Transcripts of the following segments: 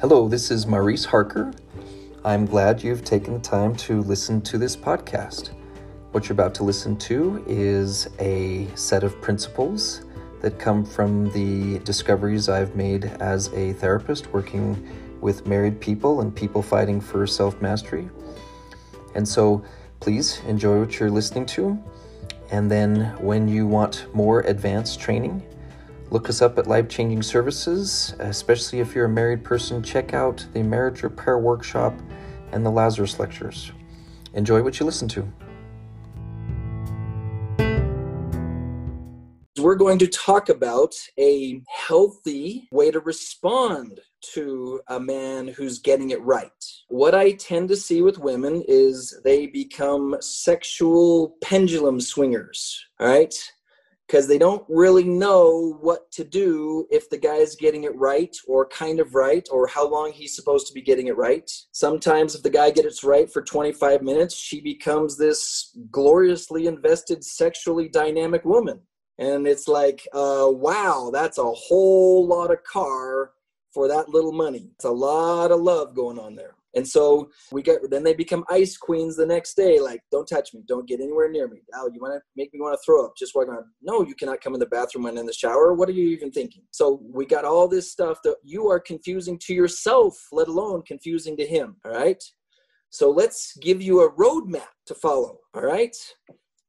Hello, this is Maurice Harker. I'm glad you've taken the time to listen to this podcast. What you're about to listen to is a set of principles that come from the discoveries I've made as a therapist working with married people and people fighting for self mastery. And so please enjoy what you're listening to. And then when you want more advanced training, Look us up at Life Changing Services, especially if you're a married person. Check out the Marriage Repair Workshop and the Lazarus Lectures. Enjoy what you listen to. We're going to talk about a healthy way to respond to a man who's getting it right. What I tend to see with women is they become sexual pendulum swingers, all right? Because they don't really know what to do if the guy's getting it right or kind of right or how long he's supposed to be getting it right. Sometimes, if the guy gets it right for 25 minutes, she becomes this gloriously invested, sexually dynamic woman. And it's like, uh, wow, that's a whole lot of car for that little money. It's a lot of love going on there. And so we get then they become ice queens the next day, like, don't touch me, don't get anywhere near me. Al, you want to make me want to throw up just walking around. No, you cannot come in the bathroom when in the shower. What are you even thinking? So we got all this stuff that you are confusing to yourself, let alone confusing to him. All right. So let's give you a roadmap to follow. All right.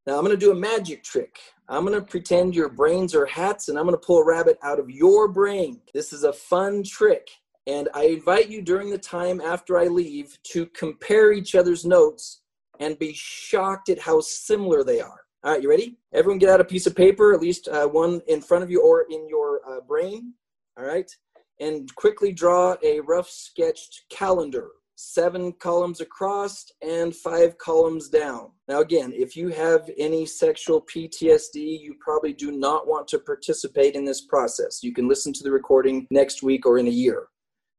Now I'm going to do a magic trick. I'm going to pretend your brains are hats and I'm going to pull a rabbit out of your brain. This is a fun trick. And I invite you during the time after I leave to compare each other's notes and be shocked at how similar they are. All right, you ready? Everyone get out a piece of paper, at least uh, one in front of you or in your uh, brain. All right. And quickly draw a rough sketched calendar, seven columns across and five columns down. Now, again, if you have any sexual PTSD, you probably do not want to participate in this process. You can listen to the recording next week or in a year.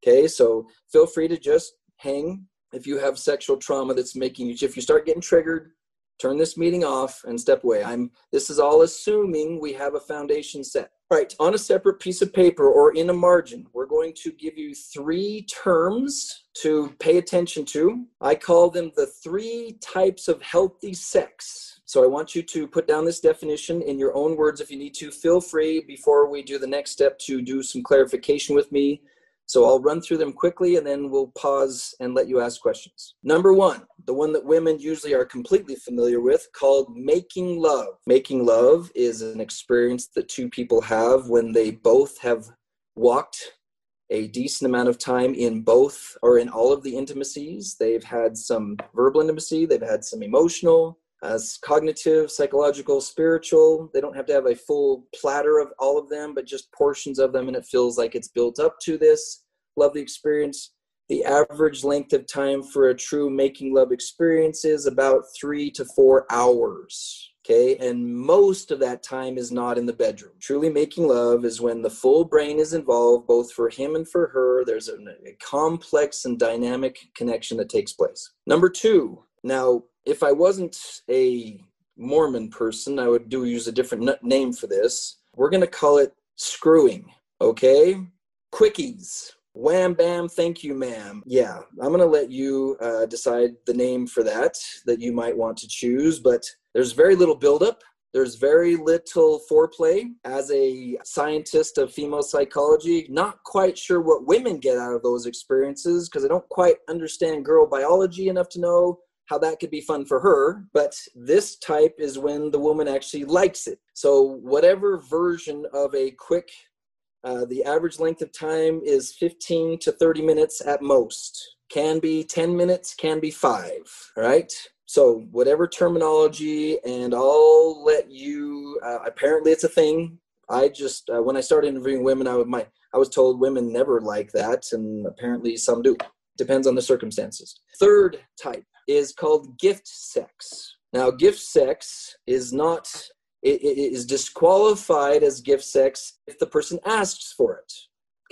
Okay, so feel free to just hang if you have sexual trauma that's making you, if you start getting triggered, turn this meeting off and step away. I'm this is all assuming we have a foundation set. All right, on a separate piece of paper or in a margin, we're going to give you three terms to pay attention to. I call them the three types of healthy sex. So I want you to put down this definition in your own words if you need to. Feel free before we do the next step to do some clarification with me so I'll run through them quickly and then we'll pause and let you ask questions. Number one, the one that women usually are completely familiar with, called making love. Making love is an experience that two people have when they both have walked a decent amount of time in both or in all of the intimacies. They've had some verbal intimacy, they've had some emotional, uh, as cognitive, psychological, spiritual. They don't have to have a full platter of all of them, but just portions of them, and it feels like it's built up to this lovely experience. The average length of time for a true making love experience is about three to four hours. Okay, and most of that time is not in the bedroom. Truly making love is when the full brain is involved, both for him and for her. There's a, a complex and dynamic connection that takes place. Number two, now if I wasn't a Mormon person, I would do use a different name for this. We're going to call it screwing, okay? Quickies. Wham bam, thank you, ma'am. Yeah, I'm going to let you uh, decide the name for that that you might want to choose, but there's very little buildup. There's very little foreplay. As a scientist of female psychology, not quite sure what women get out of those experiences because I don't quite understand girl biology enough to know how that could be fun for her. But this type is when the woman actually likes it. So, whatever version of a quick, uh, the average length of time is 15 to 30 minutes at most. Can be 10 minutes, can be five. All right. So, whatever terminology, and I'll let you, uh, apparently, it's a thing. I just, uh, when I started interviewing women, I, my, I was told women never like that, and apparently some do. Depends on the circumstances. Third type is called gift sex. Now, gift sex is not, it, it is disqualified as gift sex if the person asks for it.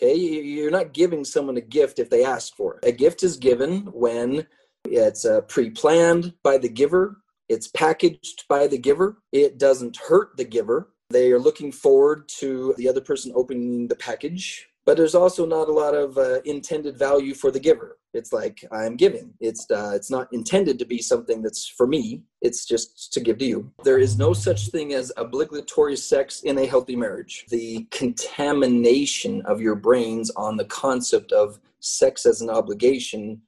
Okay, you're not giving someone a gift if they ask for it. A gift is given when it's uh, pre planned by the giver, it's packaged by the giver, it doesn't hurt the giver. They are looking forward to the other person opening the package but there's also not a lot of uh, intended value for the giver it's like i'm giving. It's uh, it's not intended to be something that's for me. It's just to give to you. There is no such thing as obligatory sex in a healthy marriage. The contamination of your brains on the concept of sex as an obligation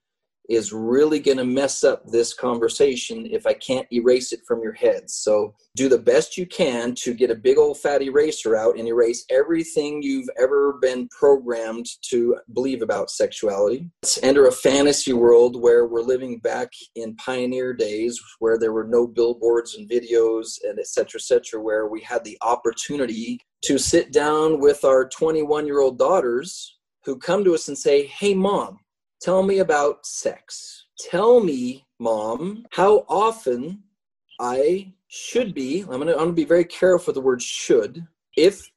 is really going to mess up this conversation if I can't erase it from your head. So do the best you can to get a big old fat eraser out and erase everything you've ever been programmed to believe about sexuality. Let's enter a fantasy world where we're living back in pioneer days where there were no billboards and videos and et cetera, et cetera, where we had the opportunity to sit down with our 21 year old daughters who come to us and say, Hey, mom, Tell me about sex. Tell me, mom, how often I should be. I'm gonna, I'm gonna be very careful with the word should. If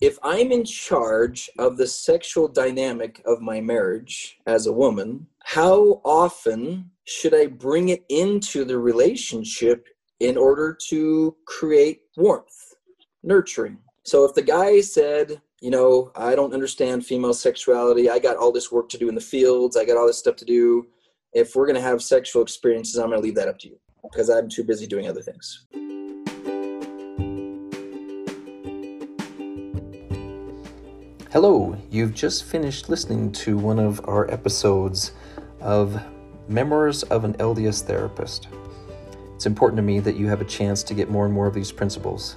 if I'm in charge of the sexual dynamic of my marriage as a woman, how often should I bring it into the relationship in order to create warmth, nurturing? So if the guy said, you know, I don't understand female sexuality. I got all this work to do in the fields. I got all this stuff to do. If we're going to have sexual experiences, I'm going to leave that up to you because I'm too busy doing other things. Hello, you've just finished listening to one of our episodes of Memoirs of an LDS Therapist. It's important to me that you have a chance to get more and more of these principles.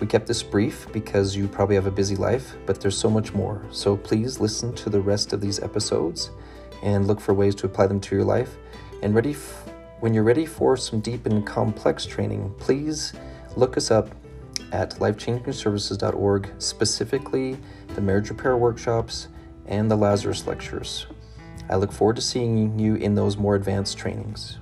We kept this brief because you probably have a busy life, but there's so much more. So please listen to the rest of these episodes and look for ways to apply them to your life. And ready f- when you're ready for some deep and complex training, please look us up at lifechangingservices.org, specifically the marriage repair workshops and the Lazarus lectures. I look forward to seeing you in those more advanced trainings.